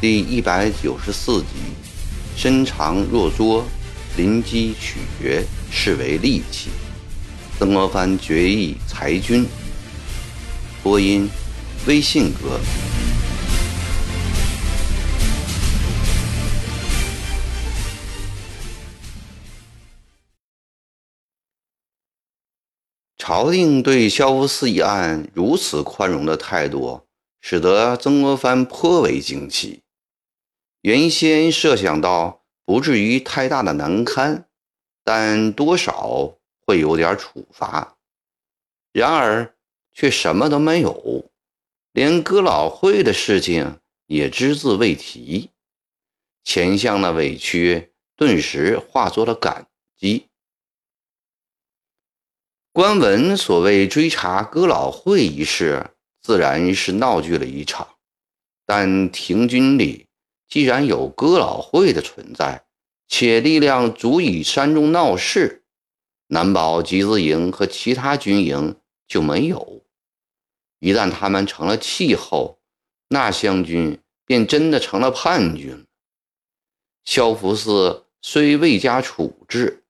第一百九十四集，身长若拙，临机取决，视为利器。曾国藩决意裁军。播音：微信哥。朝廷对萧福四一案如此宽容的态度，使得曾国藩颇为惊奇。原先设想到不至于太大的难堪，但多少会有点处罚。然而却什么都没有，连哥老会的事情也只字未提。钱相的委屈顿时化作了感激。官文所谓追查哥老会一事，自然是闹剧了一场，但廷军里。既然有哥老会的存在，且力量足以山中闹事，难保集字营和其他军营就没有。一旦他们成了气候，那湘军便真的成了叛军。萧福寺虽未加处置，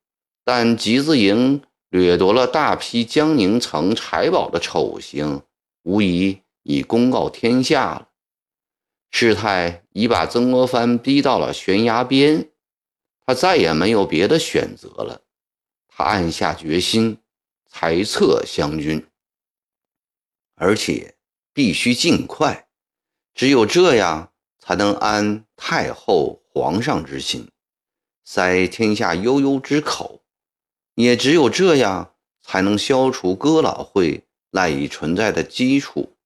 但集字营掠夺了大批江宁城财宝的丑行，无疑已公告天下了。事态已把曾国藩逼到了悬崖边，他再也没有别的选择了。他暗下决心，裁撤湘军，而且必须尽快。只有这样，才能安太后、皇上之心，塞天下悠悠之口；也只有这样，才能消除哥老会赖以存在的基础。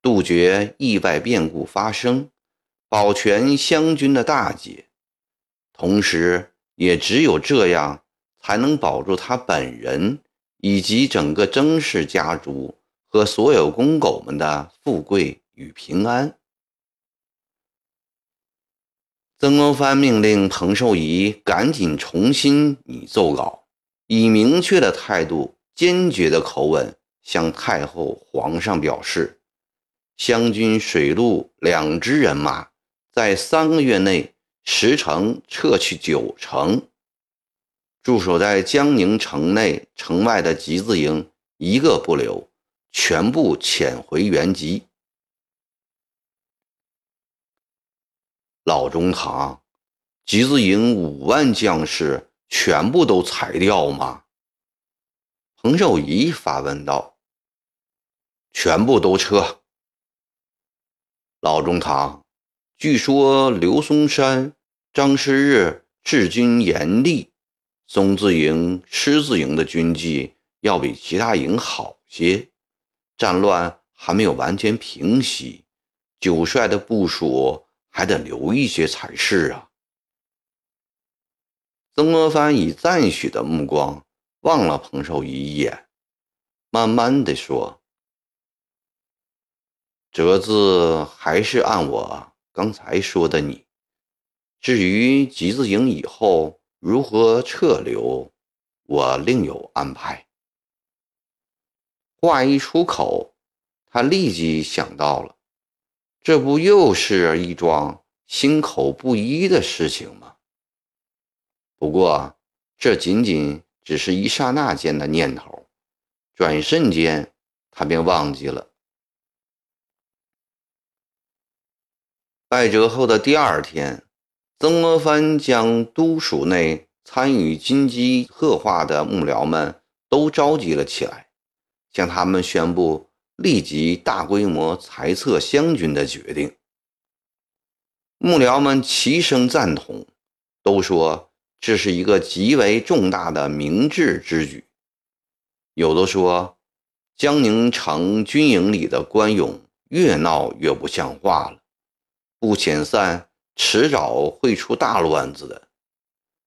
杜绝意外变故发生，保全湘军的大捷，同时也只有这样，才能保住他本人以及整个曾氏家族和所有公狗们的富贵与平安。曾国藩命令彭寿仪赶紧重新拟奏稿，以明确的态度、坚决的口吻向太后、皇上表示。湘军水陆两支人马，在三个月内十城撤去九成，驻守在江宁城内、城外的集字营一个不留，全部遣回原籍。老中堂，集字营五万将士全部都裁掉吗？彭寿仪发问道：“全部都撤。”老中堂，据说刘松山、张师日治军严厉，松字营、狮字营的军纪要比其他营好些。战乱还没有完全平息，九帅的部署还得留一些才是啊。曾国藩以赞许的目光望了彭寿仪一眼，慢慢的说。折字还是按我刚才说的你。至于集字营以后如何撤留，我另有安排。话一出口，他立即想到了，这不又是一桩心口不一的事情吗？不过，这仅仅只是一刹那间的念头，转瞬间他便忘记了。败折后的第二天，曾国藩将都署内参与金鸡策划的幕僚们都召集了起来，向他们宣布立即大规模裁撤湘军的决定。幕僚们齐声赞同，都说这是一个极为重大的明智之举。有的说，江宁城军营里的官勇越闹越不像话了。不遣散，迟早会出大乱子的。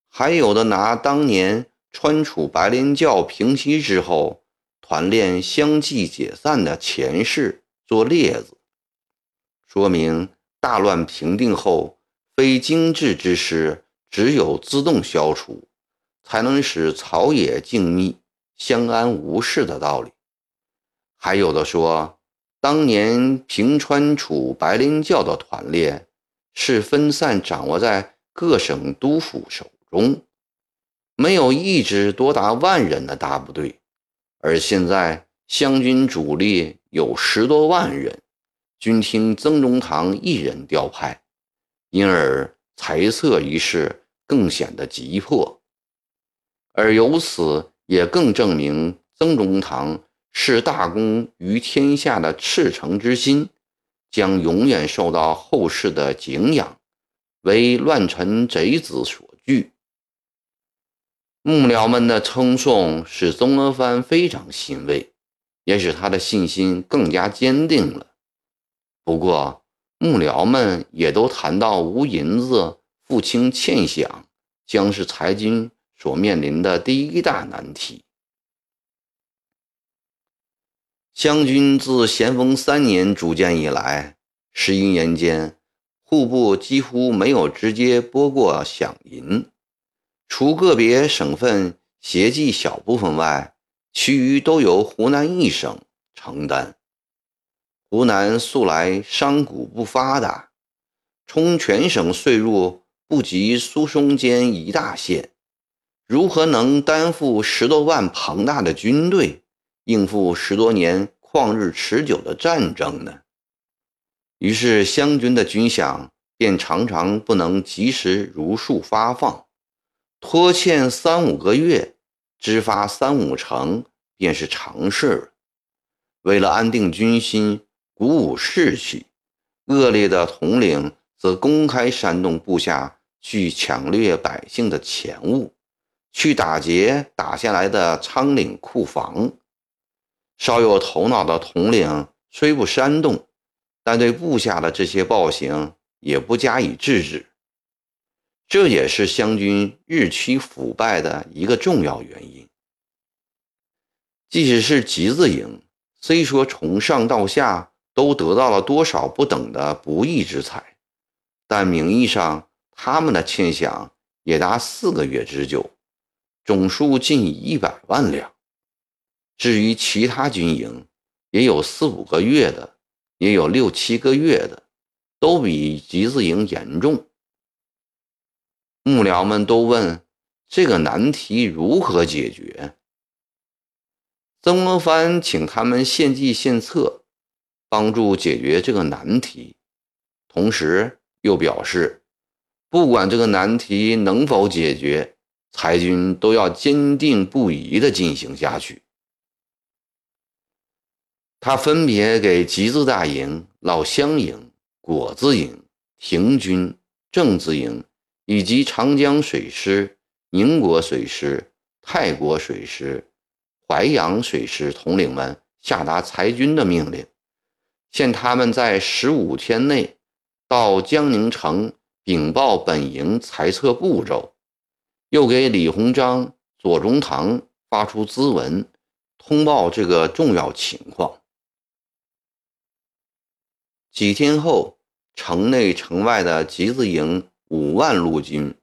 还有的拿当年川楚白莲教平息之后，团练相继解散的前世做列子，说明大乱平定后，非精致之师只有自动消除，才能使朝野静谧、相安无事的道理。还有的说，当年平川楚白莲教的团练是分散掌握在各省督府手中，没有一支多达万人的大部队，而现在湘军主力有十多万人，均听曾中堂一人调派，因而裁撤一事更显得急迫，而由此也更证明曾中堂。是大功于天下的赤诚之心，将永远受到后世的敬仰，为乱臣贼子所惧。幕僚们的称颂使曾国藩非常欣慰，也使他的信心更加坚定了。不过，幕僚们也都谈到无银子付清欠饷，将是裁军所面临的第一大难题。湘军自咸丰三年组建以来，十余年间，户部几乎没有直接拨过饷银，除个别省份协济小部分外，其余都由湖南一省承担。湖南素来商贾不发达，充全省税入不及苏松间一大县，如何能担负十多万庞大的军队？应付十多年旷日持久的战争呢？于是湘军的军饷便常常不能及时如数发放，拖欠三五个月，支发三五成便是常事了。为了安定军心，鼓舞士气，恶劣的统领则公开煽动部下去抢掠百姓的钱物，去打劫打下来的仓廪库房。稍有头脑的统领虽不煽动，但对部下的这些暴行也不加以制止。这也是湘军日趋腐败的一个重要原因。即使是集字营，虽说从上到下都得到了多少不等的不义之财，但名义上他们的欠饷也达四个月之久，总数近一百万两。至于其他军营，也有四五个月的，也有六七个月的，都比集字营严重。幕僚们都问这个难题如何解决。曾国藩请他们献计献策，帮助解决这个难题，同时又表示，不管这个难题能否解决，裁军都要坚定不移地进行下去。他分别给集字大营、老乡营、果子营、廷军、正字营以及长江水师、宁国水师、泰国水师、淮阳水师统领们下达裁军的命令，限他们在十五天内到江宁城禀报本营裁撤步骤，又给李鸿章、左宗棠发出咨文，通报这个重要情况。几天后，城内城外的集字营五万陆军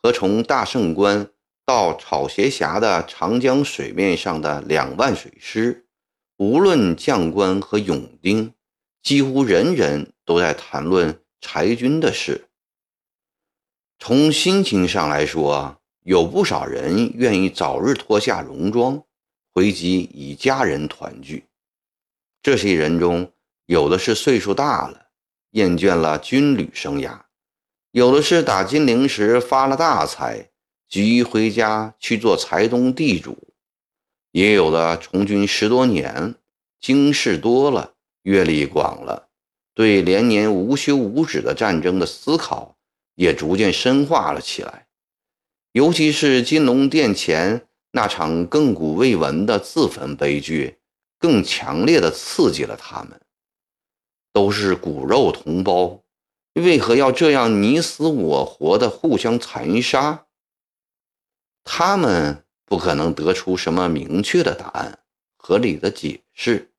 和从大胜关到草鞋峡的长江水面上的两万水师，无论将官和勇丁，几乎人人都在谈论裁军的事。从心情上来说，有不少人愿意早日脱下戎装，回籍与家人团聚。这些人中，有的是岁数大了，厌倦了军旅生涯；有的是打金陵时发了大财，急于回家去做财东地主；也有的从军十多年，经事多了，阅历广了，对连年无休无止的战争的思考也逐渐深化了起来。尤其是金龙殿前那场亘古未闻的自焚悲剧，更强烈的刺激了他们。都是骨肉同胞，为何要这样你死我活的互相残杀？他们不可能得出什么明确的答案、合理的解释，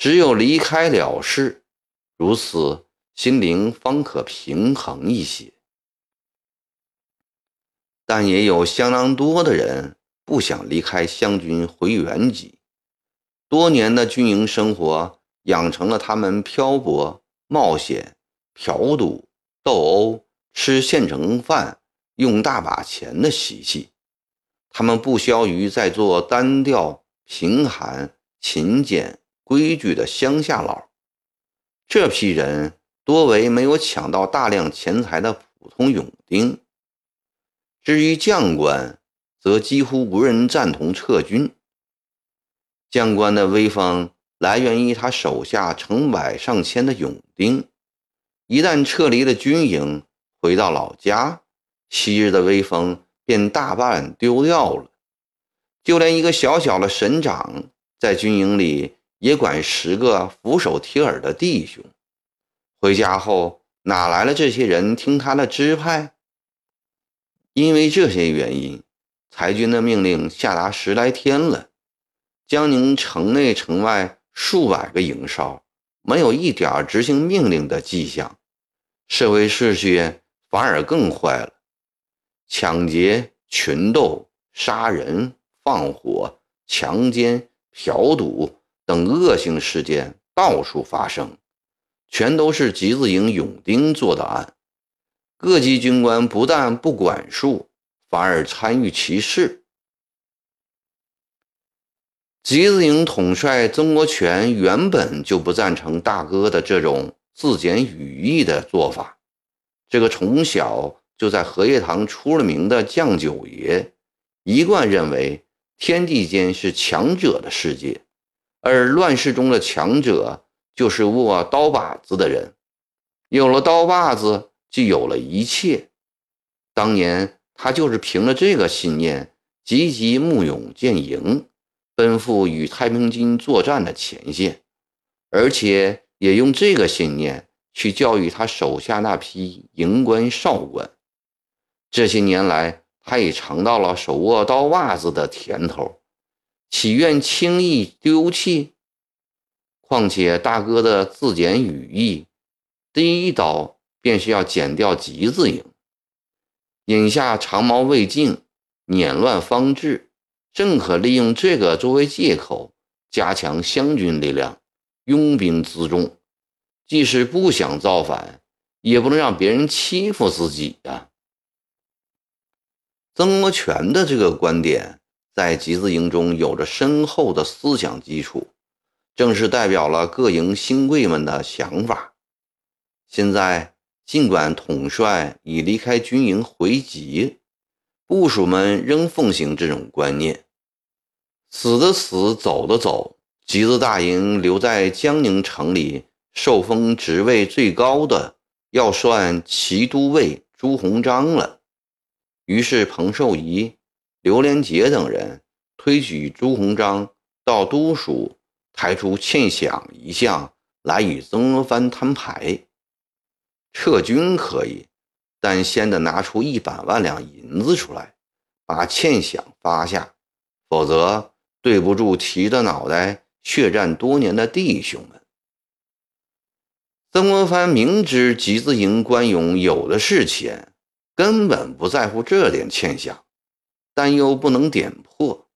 只有离开了事，如此心灵方可平衡一些。但也有相当多的人不想离开湘军回原籍，多年的军营生活养成了他们漂泊、冒险、嫖赌、斗殴、吃现成饭、用大把钱的习气。他们不消于在做单调、贫寒、勤俭、规矩的乡下佬。这批人多为没有抢到大量钱财的普通勇丁。至于将官，则几乎无人赞同撤军。将官的威风来源于他手下成百上千的勇丁，一旦撤离了军营，回到老家，昔日的威风便大半丢掉了。就连一个小小的省长，在军营里也管十个俯首帖耳的弟兄，回家后哪来了这些人听他的支派？因为这些原因，裁军的命令下达十来天了，江宁城内城外数百个营哨没有一点执行命令的迹象，社会秩序反而更坏了，抢劫、群斗、杀人、放火、强奸、嫖赌等恶性事件到处发生，全都是集字营勇丁做的案。各级军官不但不管束，反而参与其事。集字营统帅曾国荃原本就不赞成大哥的这种自检羽翼的做法。这个从小就在荷叶塘出了名的酱九爷，一贯认为天地间是强者的世界，而乱世中的强者就是握刀把子的人。有了刀把子。就有了一切。当年他就是凭着这个信念，积极募勇建营，奔赴与太平军作战的前线，而且也用这个信念去教育他手下那批营官少官。这些年来，他也尝到了手握刀把子的甜头，岂愿轻易丢弃？况且大哥的自检羽翼，第一刀。便是要剪掉吉字营，眼下长毛未尽，碾乱方志，正可利用这个作为借口，加强湘军力量，拥兵自重。即使不想造反，也不能让别人欺负自己呀。曾国荃的这个观点，在集字营中有着深厚的思想基础，正是代表了各营新贵们的想法。现在。尽管统帅已离开军营回籍，部属们仍奉行这种观念：死的死，走的走。集资大营留在江宁城里，受封职位最高的要算骑都尉朱鸿章了。于是彭寿仪、刘连杰等人推举朱鸿章到都署，抬出欠饷一项来与曾国藩摊牌。撤军可以，但先得拿出一百万两银子出来，把欠饷发下，否则对不住提着脑袋血战多年的弟兄们。曾国藩明知集资营官勇有的是钱，根本不在乎这点欠饷，但又不能点破，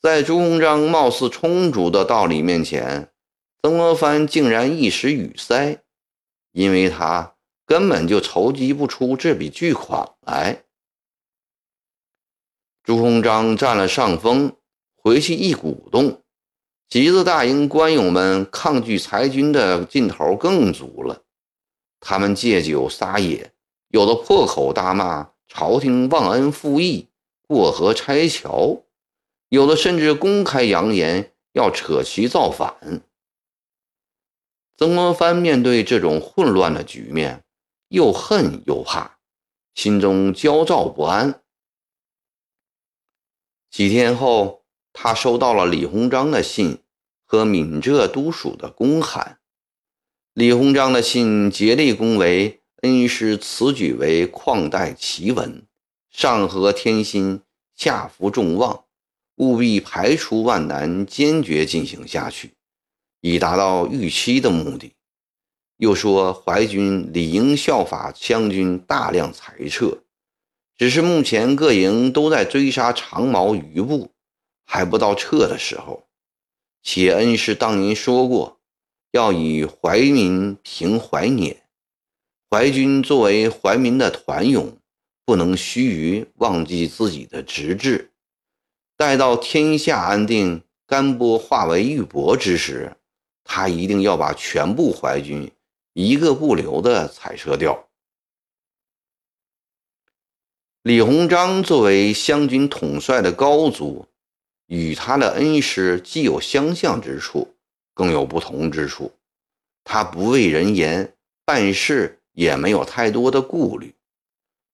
在朱鸿章貌似充足的道理面前，曾国藩竟然一时语塞，因为他。根本就筹集不出这笔巨款来。朱鸿章占了上风，回去一鼓动，集字大营官勇们抗拒裁军的劲头更足了。他们借酒撒野，有的破口大骂朝廷忘恩负义、过河拆桥，有的甚至公开扬言要扯旗造反。曾国藩面对这种混乱的局面。又恨又怕，心中焦躁不安。几天后，他收到了李鸿章的信和闽浙都署的公函。李鸿章的信竭力恭维恩师此举为旷代奇闻，上合天心，下服众望，务必排除万难，坚决进行下去，以达到预期的目的。又说淮军理应效法湘军，大量裁撤。只是目前各营都在追杀长毛余部，还不到撤的时候。且恩师当年说过，要以怀民平怀辇。淮军作为怀民的团勇，不能须臾忘记自己的职志。待到天下安定，甘波化为玉帛之时，他一定要把全部淮军一个不留的裁撤掉。李鸿章作为湘军统帅的高祖。与他的恩师既有相像之处，更有不同之处。他不畏人言，办事也没有太多的顾虑。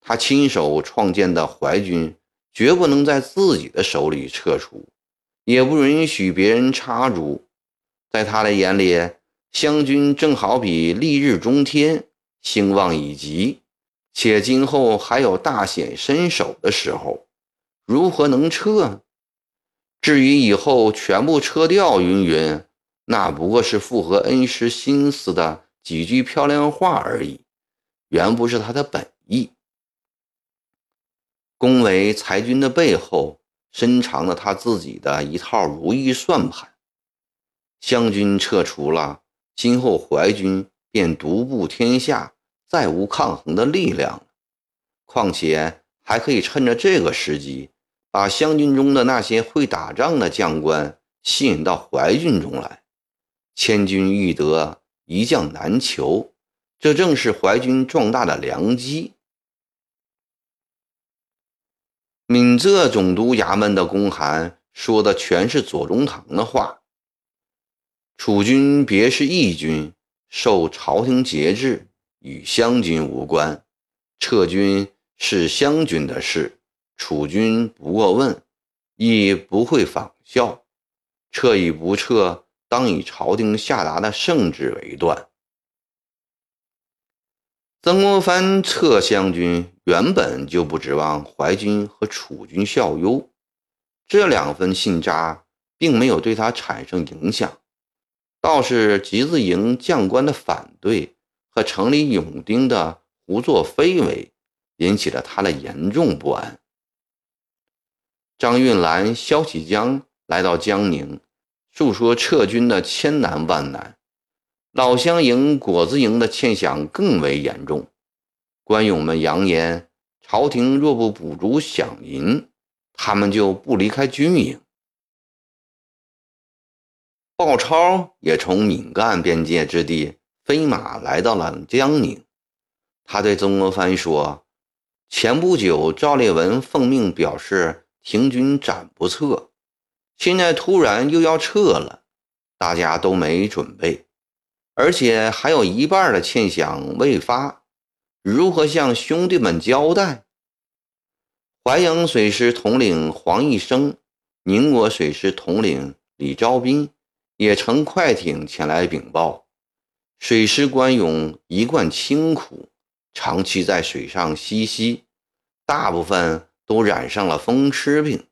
他亲手创建的淮军，绝不能在自己的手里撤出，也不允许别人插足。在他的眼里，湘军正好比丽日中天，兴旺已极，且今后还有大显身手的时候，如何能撤？至于以后全部撤掉，云云，那不过是符合恩师心思的几句漂亮话而已，原不是他的本意。恭维裁军的背后，深藏了他自己的一套如意算盘。湘军撤除了，今后淮军便独步天下，再无抗衡的力量。况且还可以趁着这个时机。把湘军中的那些会打仗的将官吸引到淮军中来，千军易得，一将难求，这正是淮军壮大的良机。闽浙总督衙门的公函说的全是左宗棠的话。楚军别是义军，受朝廷节制，与湘军无关，撤军是湘军的事。楚军不过问，亦不会仿效。撤与不撤，当以朝廷下达的圣旨为断。曾国藩撤湘军，原本就不指望淮军和楚军效尤，这两份信札并没有对他产生影响，倒是集字营将官的反对和城里勇丁的胡作非为，引起了他的严重不安。张运兰、萧启江来到江宁，诉说撤军的千难万难。老乡营、果子营的欠饷更为严重。官勇们扬言，朝廷若不补足饷银，他们就不离开军营。鲍超也从闽赣边界之地飞马来到了江宁。他对曾国藩说：“前不久，赵烈文奉命表示。”停军暂不撤，现在突然又要撤了，大家都没准备，而且还有一半的欠饷未发，如何向兄弟们交代？淮阳水师统领黄义生、宁国水师统领李昭斌也乘快艇前来禀报，水师官勇一贯清苦，长期在水上嬉戏，大部分。都染上了风湿病，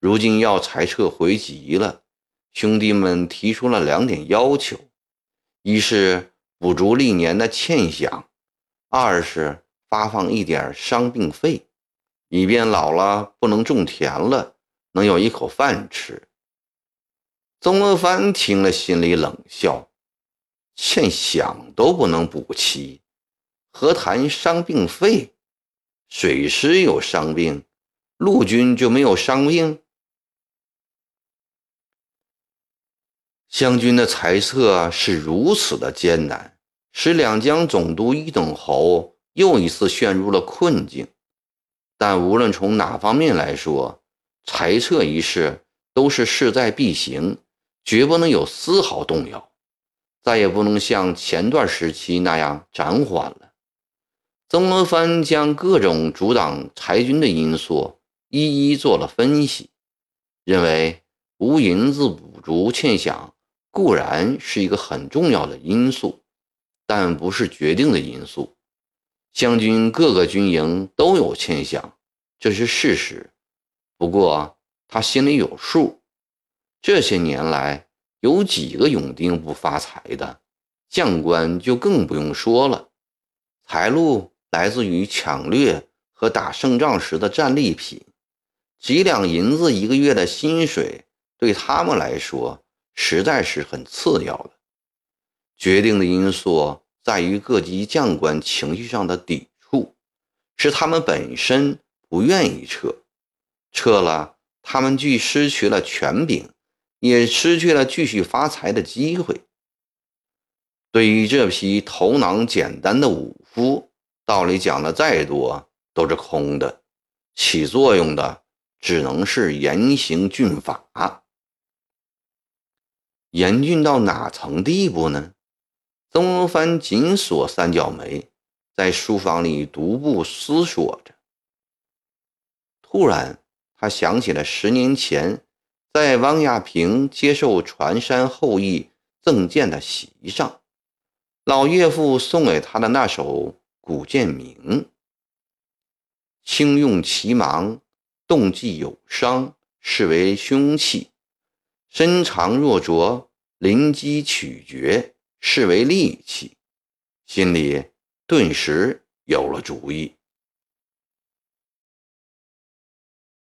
如今要裁撤回籍了。兄弟们提出了两点要求：一是补足历年的欠饷；二是发放一点伤病费，以便老了不能种田了，能有一口饭吃。曾国藩听了，心里冷笑：欠饷都不能补齐，何谈伤病费？水师有伤病，陆军就没有伤病？湘军的裁撤是如此的艰难，使两江总督一等侯又一次陷入了困境。但无论从哪方面来说，裁撤一事都是势在必行，绝不能有丝毫动摇，再也不能像前段时期那样暂缓了。曾国藩将各种阻挡裁军的因素一一做了分析，认为无银子补足欠饷固然是一个很重要的因素，但不是决定的因素。湘军各个军营都有欠饷，这是事实。不过他心里有数，这些年来有几个勇丁不发财的，将官就更不用说了，财路。来自于抢掠和打胜仗时的战利品，几两银子一个月的薪水，对他们来说实在是很次要的。决定的因素在于各级将官情绪上的抵触，是他们本身不愿意撤，撤了，他们既失去了权柄，也失去了继续发财的机会。对于这批头脑简单的武夫，道理讲的再多都是空的，起作用的只能是严刑峻法。严峻到哪层地步呢？曾国藩紧锁三角眉，在书房里独步思索着。突然，他想起了十年前在汪亚平接受船山后裔赠剑的席上，老岳父送给他的那首古剑名：“轻用其芒，动即有伤，视为凶器；身长若拙，临机取决。”视为利器，心里顿时有了主意。